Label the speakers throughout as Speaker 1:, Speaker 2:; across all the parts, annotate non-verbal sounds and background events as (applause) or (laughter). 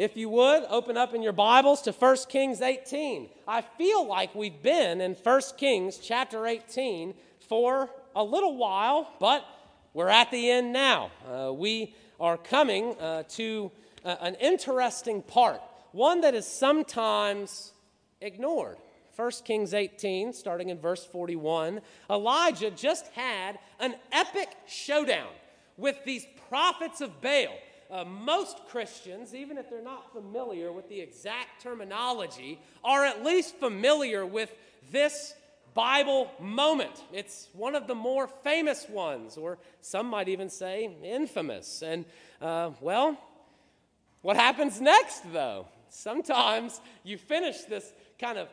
Speaker 1: if you would, open up in your Bibles to 1 Kings 18. I feel like we've been in 1 Kings chapter 18 for a little while, but we're at the end now. Uh, we are coming uh, to uh, an interesting part, one that is sometimes ignored. 1 Kings 18, starting in verse 41, Elijah just had an epic showdown with these prophets of Baal. Uh, most Christians, even if they're not familiar with the exact terminology, are at least familiar with this Bible moment. It's one of the more famous ones, or some might even say infamous. And, uh, well, what happens next, though? Sometimes you finish this kind of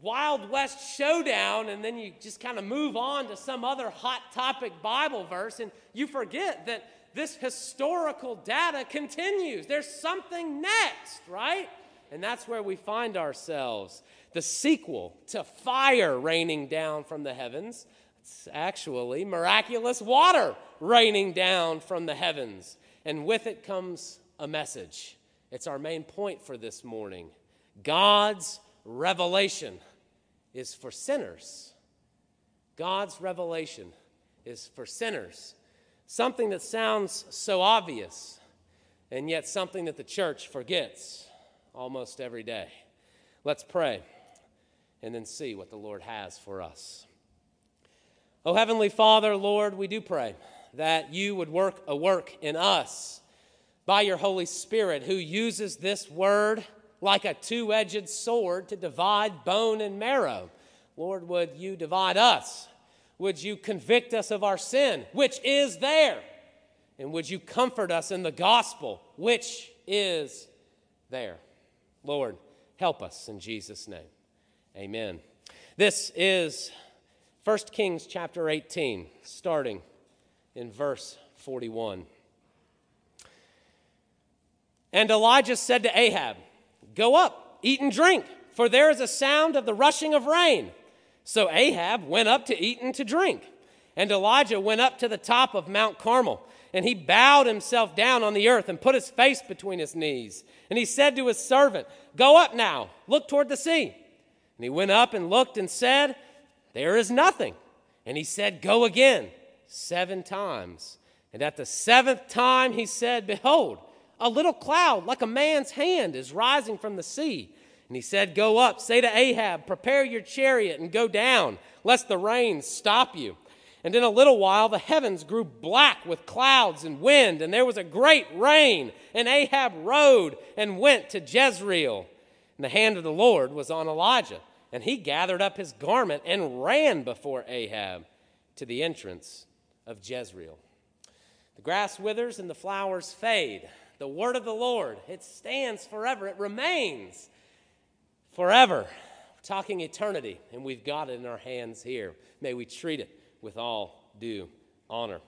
Speaker 1: Wild West showdown, and then you just kind of move on to some other hot topic Bible verse, and you forget that this historical data continues. There's something next, right? And that's where we find ourselves. The sequel to fire raining down from the heavens. It's actually miraculous water raining down from the heavens. And with it comes a message. It's our main point for this morning. God's revelation is for sinners. God's revelation is for sinners. Something that sounds so obvious, and yet something that the church forgets almost every day. Let's pray and then see what the Lord has for us. Oh, Heavenly Father, Lord, we do pray that you would work a work in us by your Holy Spirit who uses this word like a two edged sword to divide bone and marrow. Lord, would you divide us? Would you convict us of our sin, which is there? And would you comfort us in the gospel, which is there? Lord, help us in Jesus' name. Amen. This is 1 Kings chapter 18, starting in verse 41. And Elijah said to Ahab, Go up, eat and drink, for there is a sound of the rushing of rain. So Ahab went up to eat and to drink. And Elijah went up to the top of Mount Carmel, and he bowed himself down on the earth and put his face between his knees. And he said to his servant, Go up now, look toward the sea. And he went up and looked and said, There is nothing. And he said, Go again, seven times. And at the seventh time he said, Behold, a little cloud like a man's hand is rising from the sea. And he said, Go up, say to Ahab, prepare your chariot and go down, lest the rain stop you. And in a little while the heavens grew black with clouds and wind, and there was a great rain. And Ahab rode and went to Jezreel. And the hand of the Lord was on Elijah, and he gathered up his garment and ran before Ahab to the entrance of Jezreel. The grass withers and the flowers fade the word of the Lord. It stands forever, it remains forever. We're talking eternity, and we've got it in our hands here. May we treat it with all due honor.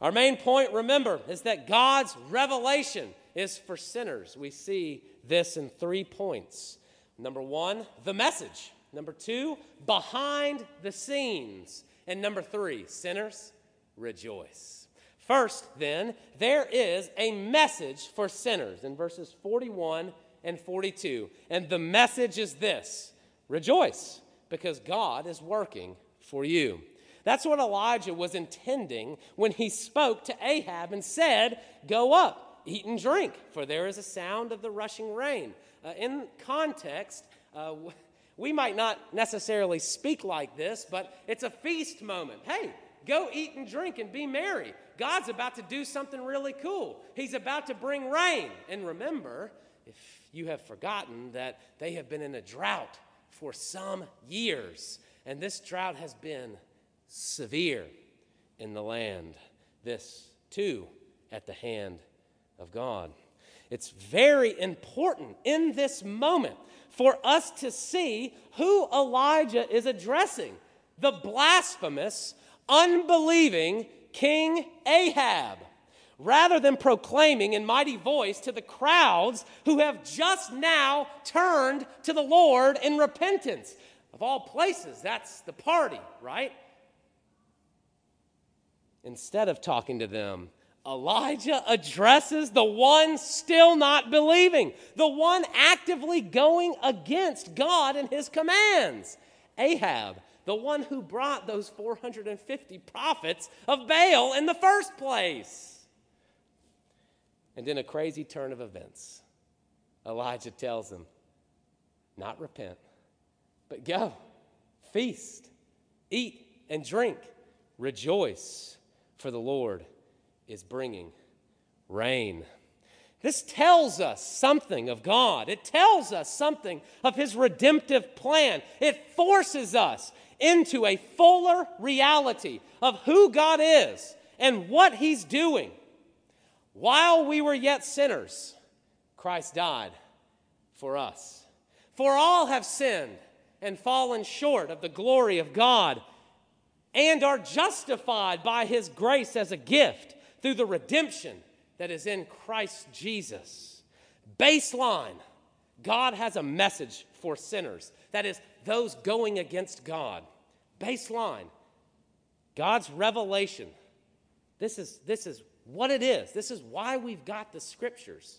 Speaker 1: Our main point, remember, is that God's revelation is for sinners. We see this in three points. Number one, the message. Number two, behind the scenes. And number three, sinners, rejoice. First, then, there is a message for sinners in verses 41 and 42. And the message is this rejoice, because God is working for you. That's what Elijah was intending when he spoke to Ahab and said, Go up, eat and drink, for there is a sound of the rushing rain. Uh, in context, uh, (laughs) we might not necessarily speak like this, but it's a feast moment. Hey, go eat and drink and be merry. God's about to do something really cool. He's about to bring rain. And remember, if you have forgotten, that they have been in a drought for some years. And this drought has been severe in the land. This, too, at the hand of God. It's very important in this moment for us to see who Elijah is addressing the blasphemous, unbelieving King Ahab, rather than proclaiming in mighty voice to the crowds who have just now turned to the Lord in repentance. Of all places, that's the party, right? Instead of talking to them Elijah addresses the one still not believing, the one actively going against God and his commands Ahab, the one who brought those 450 prophets of Baal in the first place. And in a crazy turn of events, Elijah tells him, not repent, but go, feast, eat, and drink, rejoice, for the Lord is bringing rain. This tells us something of God. It tells us something of His redemptive plan. It forces us into a fuller reality of who God is and what He's doing. While we were yet sinners, Christ died for us. For all have sinned and fallen short of the glory of God and are justified by His grace as a gift through the redemption that is in Christ Jesus. Baseline God has a message for sinners, that is, those going against God. Baseline God's revelation. This is, this is what it is. This is why we've got the scriptures.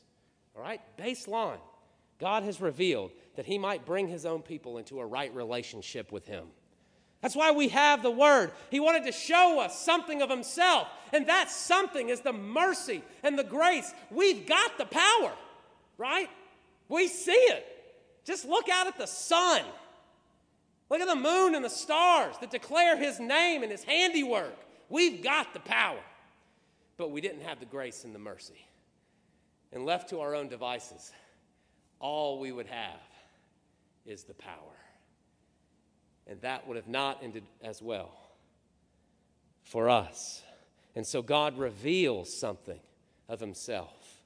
Speaker 1: All right? Baseline. God has revealed that He might bring His own people into a right relationship with Him. That's why we have the Word. He wanted to show us something of Himself, and that something is the mercy and the grace. We've got the power, right? We see it. Just look out at the sun. Look at the moon and the stars that declare His name and His handiwork. We've got the power, but we didn't have the grace and the mercy. And left to our own devices, all we would have is the power. And that would have not ended as well for us. And so God reveals something of Himself.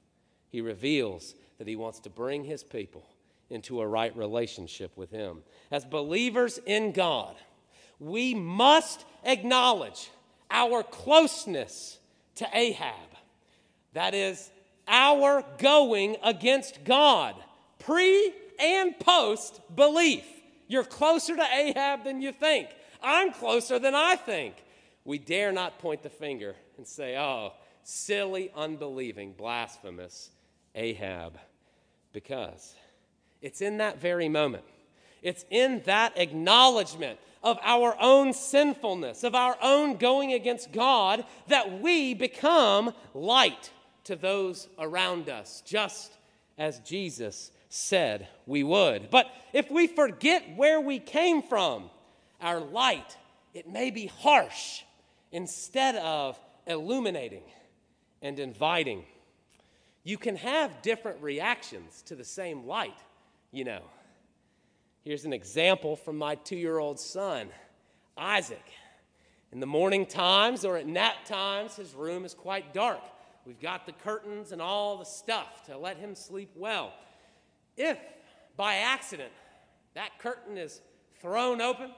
Speaker 1: He reveals that He wants to bring His people into a right relationship with Him. As believers in God, we must acknowledge our closeness to Ahab. That is, our going against God, pre and post belief. You're closer to Ahab than you think. I'm closer than I think. We dare not point the finger and say, oh, silly, unbelieving, blasphemous Ahab, because it's in that very moment. It's in that acknowledgement of our own sinfulness, of our own going against God, that we become light to those around us, just as Jesus said we would. But if we forget where we came from, our light, it may be harsh instead of illuminating and inviting. You can have different reactions to the same light, you know. Here's an example from my two year old son, Isaac. In the morning times or at nap times, his room is quite dark. We've got the curtains and all the stuff to let him sleep well. If by accident that curtain is thrown open,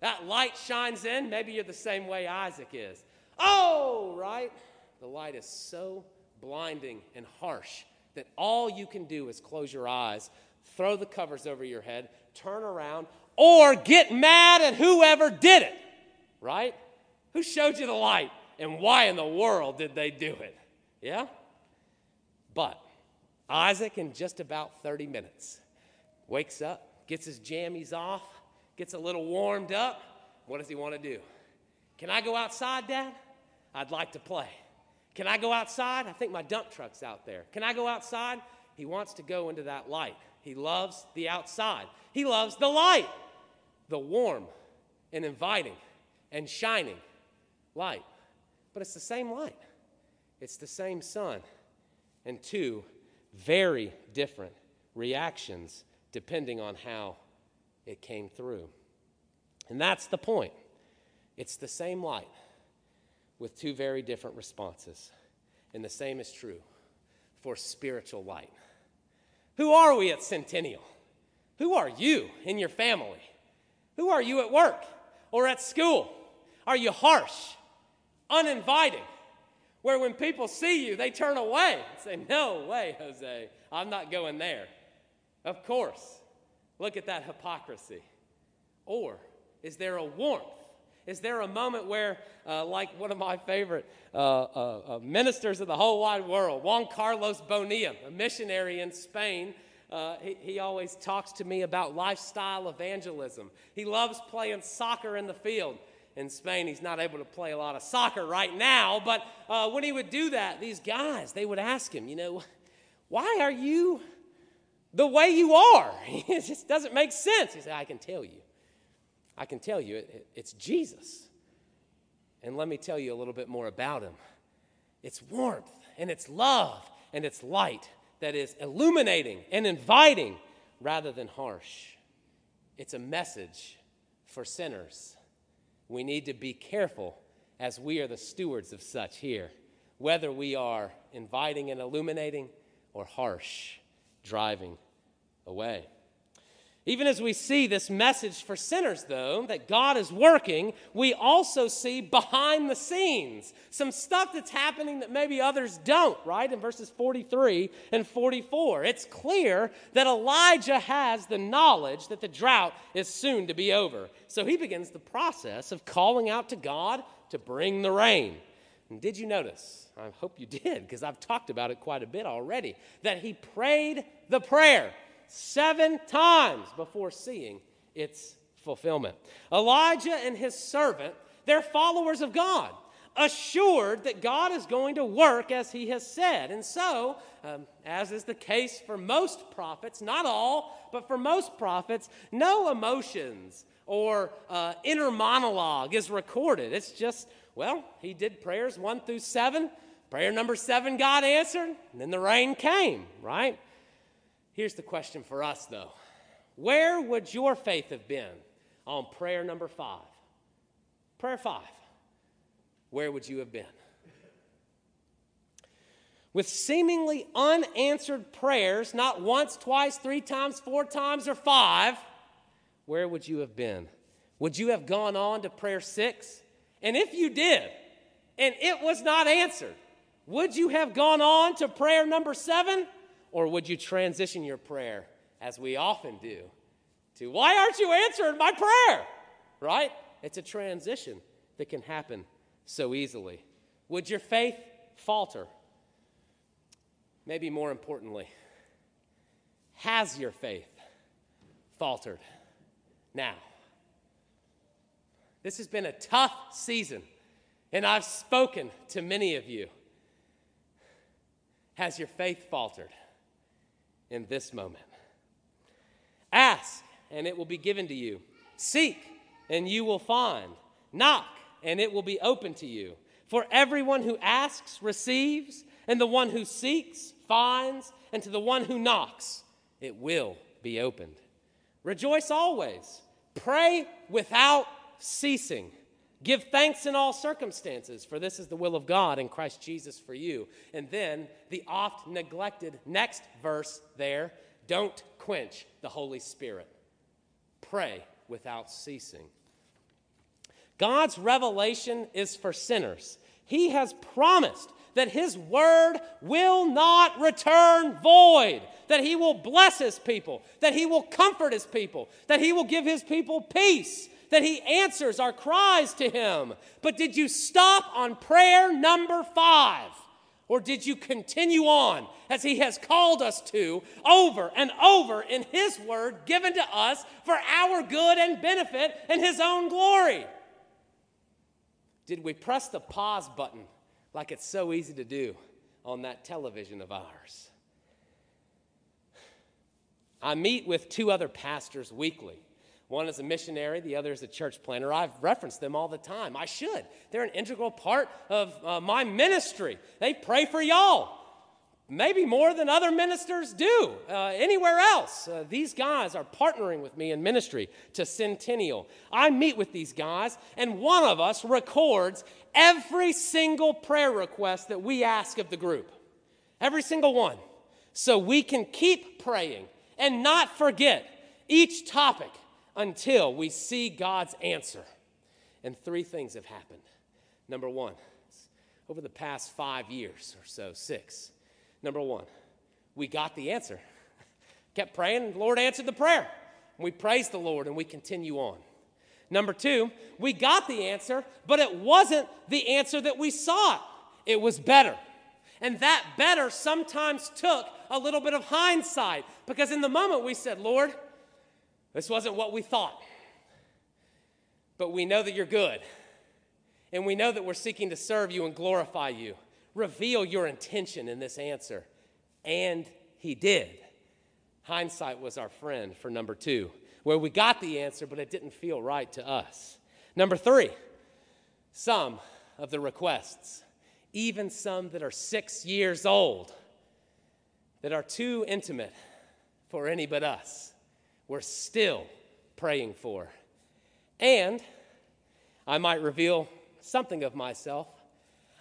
Speaker 1: that light shines in, maybe you're the same way Isaac is. Oh, right? The light is so blinding and harsh that all you can do is close your eyes, throw the covers over your head, turn around, or get mad at whoever did it, right? Who showed you the light and why in the world did they do it? Yeah? But Isaac, in just about 30 minutes, wakes up, gets his jammies off, gets a little warmed up. What does he want to do? Can I go outside, Dad? I'd like to play. Can I go outside? I think my dump truck's out there. Can I go outside? He wants to go into that light. He loves the outside. He loves the light, the warm and inviting and shining light. But it's the same light, it's the same sun. And two, very different reactions depending on how it came through. And that's the point. It's the same light with two very different responses. And the same is true for spiritual light. Who are we at Centennial? Who are you in your family? Who are you at work or at school? Are you harsh, uninviting? where when people see you, they turn away and say, No way, Jose, I'm not going there. Of course. Look at that hypocrisy. Or is there a warmth Is there a moment where, uh, like one of my favorite uh, uh, uh, ministers of the whole wide world, Juan Carlos Bonilla, a missionary in Spain, uh, he, he always talks to me about lifestyle evangelism. He loves playing soccer in the field. In Spain, he's not able to play a lot of soccer right now, but uh, when he would do that, these guys, they would ask him, you know, why are you the way you are? (laughs) it just doesn't make sense. He said, I can tell you. I can tell you, it, it, it's Jesus. And let me tell you a little bit more about him. It's warmth and it's love and it's light that is illuminating and inviting rather than harsh. It's a message for sinners. We need to be careful as we are the stewards of such here, whether we are inviting and illuminating or harsh, driving away. Even as we see this message for sinners, though, that God is working, we also see behind the scenes some stuff that's happening that maybe others don't, right? In verses 43 and 44. It's clear that Elijah has the knowledge that the drought is soon to be over. So he begins the process of calling out to God to bring the rain. And did you notice? I hope you did, because I've talked about it quite a bit already, that he prayed the prayer seven times before seeing its fulfillment. Elijah and his servant, they're followers of God, assured that God is going to work as he has said. And so, um, as is the case for most prophets, not all, but for most prophets, no emotions or uh, inner monologue is recorded. It's just, well, he did prayers one through seven. Prayer number seven, God answered, and then the rain came, right? Here's the question for us, though Where would your faith have been on prayer number five? Prayer five. Where would you have been? With seemingly unanswered prayers, not once, twice, three times, four times, or five, where would you have been? Would you have gone on to prayer six? And if you did, and it was not answered, would you have gone on to prayer number seven? Or would you transition your prayer, as we often do, to, Why aren't you answering my prayer? Right? It's a transition that can happen so easily. Would your faith falter? Maybe more importantly, has your faith faltered now? This has been a tough season, and I've spoken to many of you. Has your faith faltered? In this moment. Ask, and it will be given to you. Seek, and you will find. Knock, and it will be open to you. For everyone who asks receives, and the one who seeks finds, and to the one who knocks it will be opened. Rejoice always. Pray without ceasing. Give thanks in all circumstances, for this is the will of God in Christ Jesus for you. And then the oft neglected next verse there don't quench the Holy Spirit. Pray without ceasing. God's revelation is for sinners. He has promised that His word will not return void, that He will bless His people, that He will comfort His people, that He will give His people peace, that He answers our cries to Him. But did you stop on prayer number five? Or did you continue on as He has called us to over and over in His Word given to us for our good and benefit and His own glory? Did we press the pause button like it's so easy to do on that television of ours? I meet with two other pastors weekly one is a missionary, the other is a church planter. I've referenced them all the time. I should. They're an integral part of uh, my ministry. They pray for y'all, maybe more than other ministers do uh, anywhere else. Uh, these guys are partnering with me in ministry to Centennial. I meet with these guys, and one of us records every single prayer request that we ask of the group. Every single one. So we can keep praying and not forget each topic until we see God's answer. And three things have happened. Number one, over the past five years or so, six. Number one, we got the answer. (laughs) Kept praying, and the Lord answered the prayer. We praised the Lord and we continue on. Number two, we got the answer, but it wasn't the answer that we sought. It was better. And that better sometimes took a little bit of hindsight because in the moment we said, Lord, this wasn't what we thought. But we know that you're good. And we know that we're seeking to serve you and glorify you. Reveal your intention in this answer. And he did. Hindsight was our friend for number two, where we got the answer, but it didn't feel right to us. Number three, some of the requests, even some that are six years old, that are too intimate for any but us, we're still praying for. And I might reveal something of myself.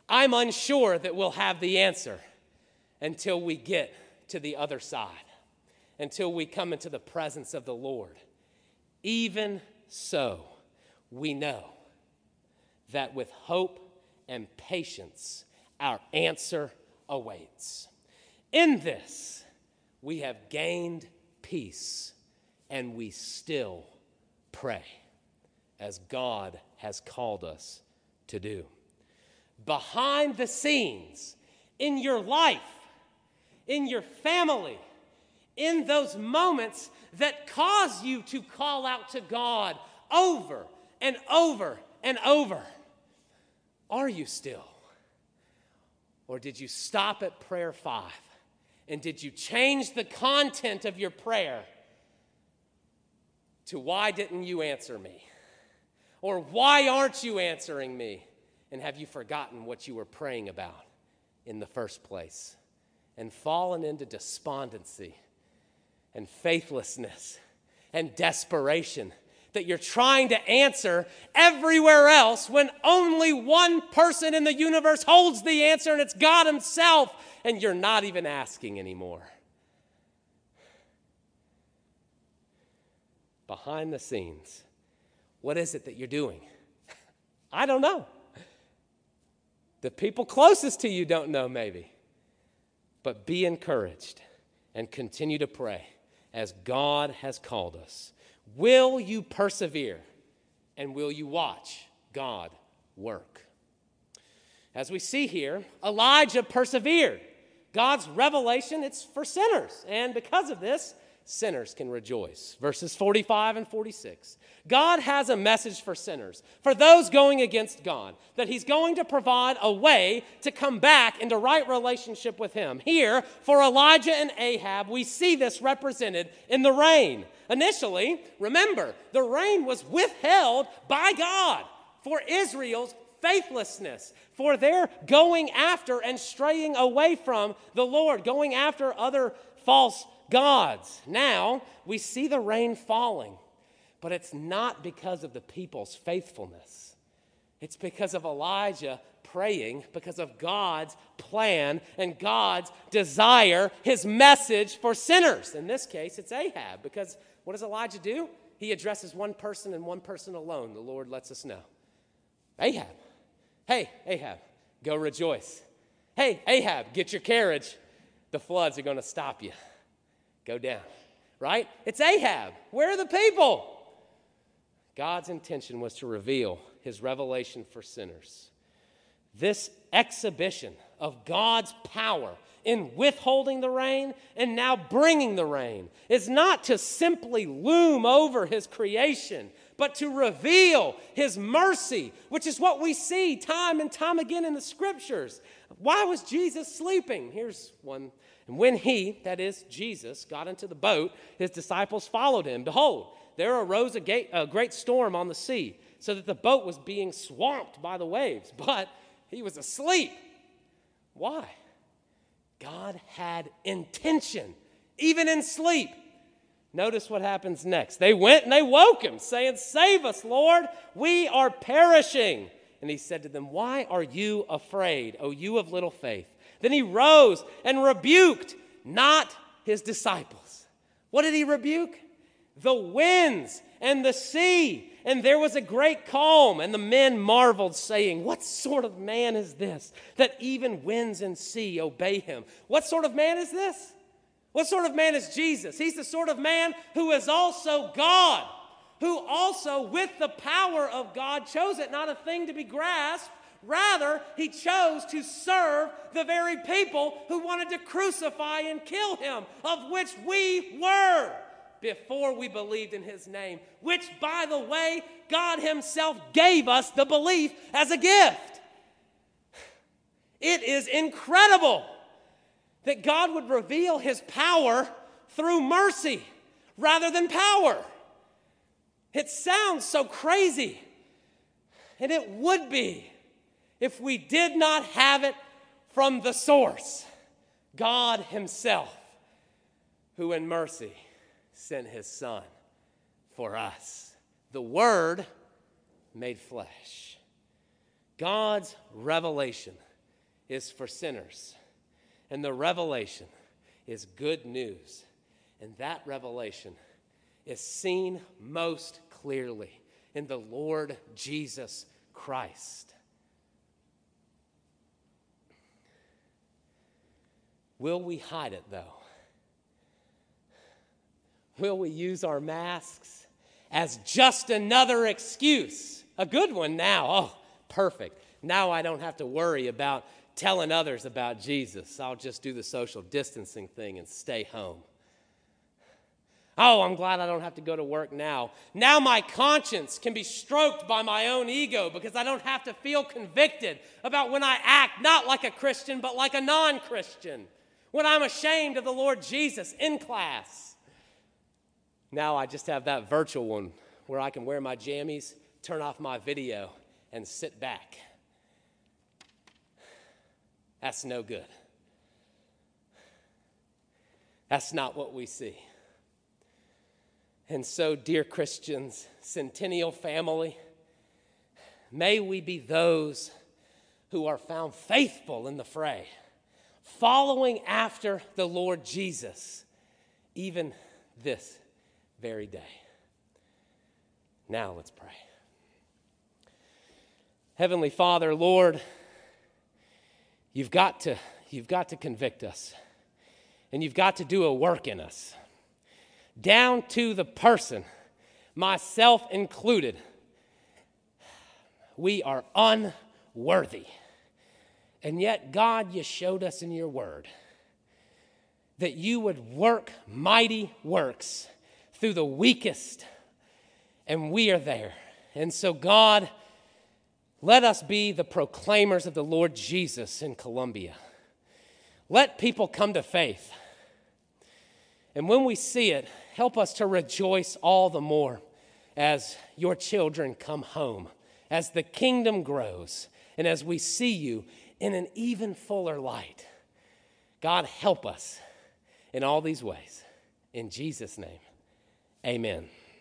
Speaker 1: I'm unsure that we'll have the answer until we get to the other side, until we come into the presence of the Lord. Even so, we know that with hope and patience, our answer awaits. In this, we have gained peace and we still pray as God has called us to do. Behind the scenes, in your life, in your family, in those moments that cause you to call out to God over and over and over, are you still? Or did you stop at prayer five? And did you change the content of your prayer to why didn't you answer me? Or why aren't you answering me? And have you forgotten what you were praying about in the first place? And fallen into despondency and faithlessness and desperation that you're trying to answer everywhere else when only one person in the universe holds the answer and it's God Himself, and you're not even asking anymore. Behind the scenes. What is it that you're doing? (laughs) I don't know. The people closest to you don't know, maybe. But be encouraged and continue to pray as God has called us. Will you persevere and will you watch God work? As we see here, Elijah persevered. God's revelation, it's for sinners. And because of this, sinners can rejoice. Verses 45 and 46. God has a message for sinners, for those going against God, that He's going to provide a way to come back into right relationship with Him. Here, for Elijah and Ahab, we see this represented in the rain. Initially, remember, the rain was withheld by God for Israel's faithlessness, for their going after and straying away from the Lord, going after other false gods. Now we see the rain falling, but it's not because of the people's faithfulness. It's because of Elijah praying, because of God's plan and God's desire, his message for sinners. In this case, it's Ahab, because what does Elijah do? He addresses one person and one person alone. The Lord lets us know. Ahab. Hey, Ahab, go rejoice. Hey, Ahab, get your carriage. The floods are going to stop you go down, right? It's Ahab. Where are the people? God's intention was to reveal his revelation for sinners. This exhibition of God's power in withholding the rain and now bringing the rain is not to simply loom over his creation, but to reveal his mercy, which is what we see time and time again in the scriptures. Why was Jesus sleeping? Here's one and when he, that is Jesus, got into the boat, his disciples followed him. Behold, there arose a, a great storm on the sea, so that the boat was being swamped by the waves, (laughs) but he was asleep. Why? God had intention, even in sleep. Notice what happens next. They went and they woke him, saying, Save us, Lord, we are perishing. And he said to them, Why are you afraid, O you of little faith? Then he rose and rebuked not his disciples. What did he rebuke? The winds and the sea. And there was a great calm, and the men marveled, saying, What sort of man is this that even winds and sea obey him? What sort of man is this? What sort of man is Jesus? He's the sort of man who is also God, who also, with the power of God, chose it not a thing to be grasped. Rather, he chose to serve the very people who wanted to crucify and kill him, of which we were before we believed in his name, which, by the way, God himself gave us the belief as a gift. It is incredible that God would reveal his power through mercy rather than power. It sounds so crazy, and it would be if we did not have it from the source, God Himself, who in mercy sent His Son for us. The Word made flesh. God's revelation is for sinners, and the revelation is good news. And that revelation is seen most clearly in the Lord Jesus Christ. Will we hide it though? Will we use our masks as just another excuse? A good one now. Oh, perfect. Now I don't have to worry about telling others about Jesus. I'll just do the social distancing thing and stay home. Oh, I'm glad I don't have to go to work now. Now my conscience can be stroked by my own ego because I don't have to feel convicted about when I act not like a Christian, but like a non Christian. When I'm ashamed of the Lord Jesus in class. Now I just have that virtual one where I can wear my jammies, turn off my video, and sit back. That's no good. That's not what we see. And so, dear Christians, Centennial family, may we be those who are found faithful in the fray, following after the Lord Jesus, even this very day. Now let's pray. Heavenly Father, Lord, you've got to, you've got to convict us, and you've got to do a work in us down to the person, myself included. We are unworthy. And yet, God, you showed us in your word that you would work mighty works through the weakest, and we are there. And so, God, let us be the proclaimers of the Lord Jesus in Colombia. Let people come to faith. And when we see it, help us to rejoice all the more as your children come home, as the kingdom grows, and as we see you in an even fuller light. God, help us in all these ways. In Jesus' name, amen.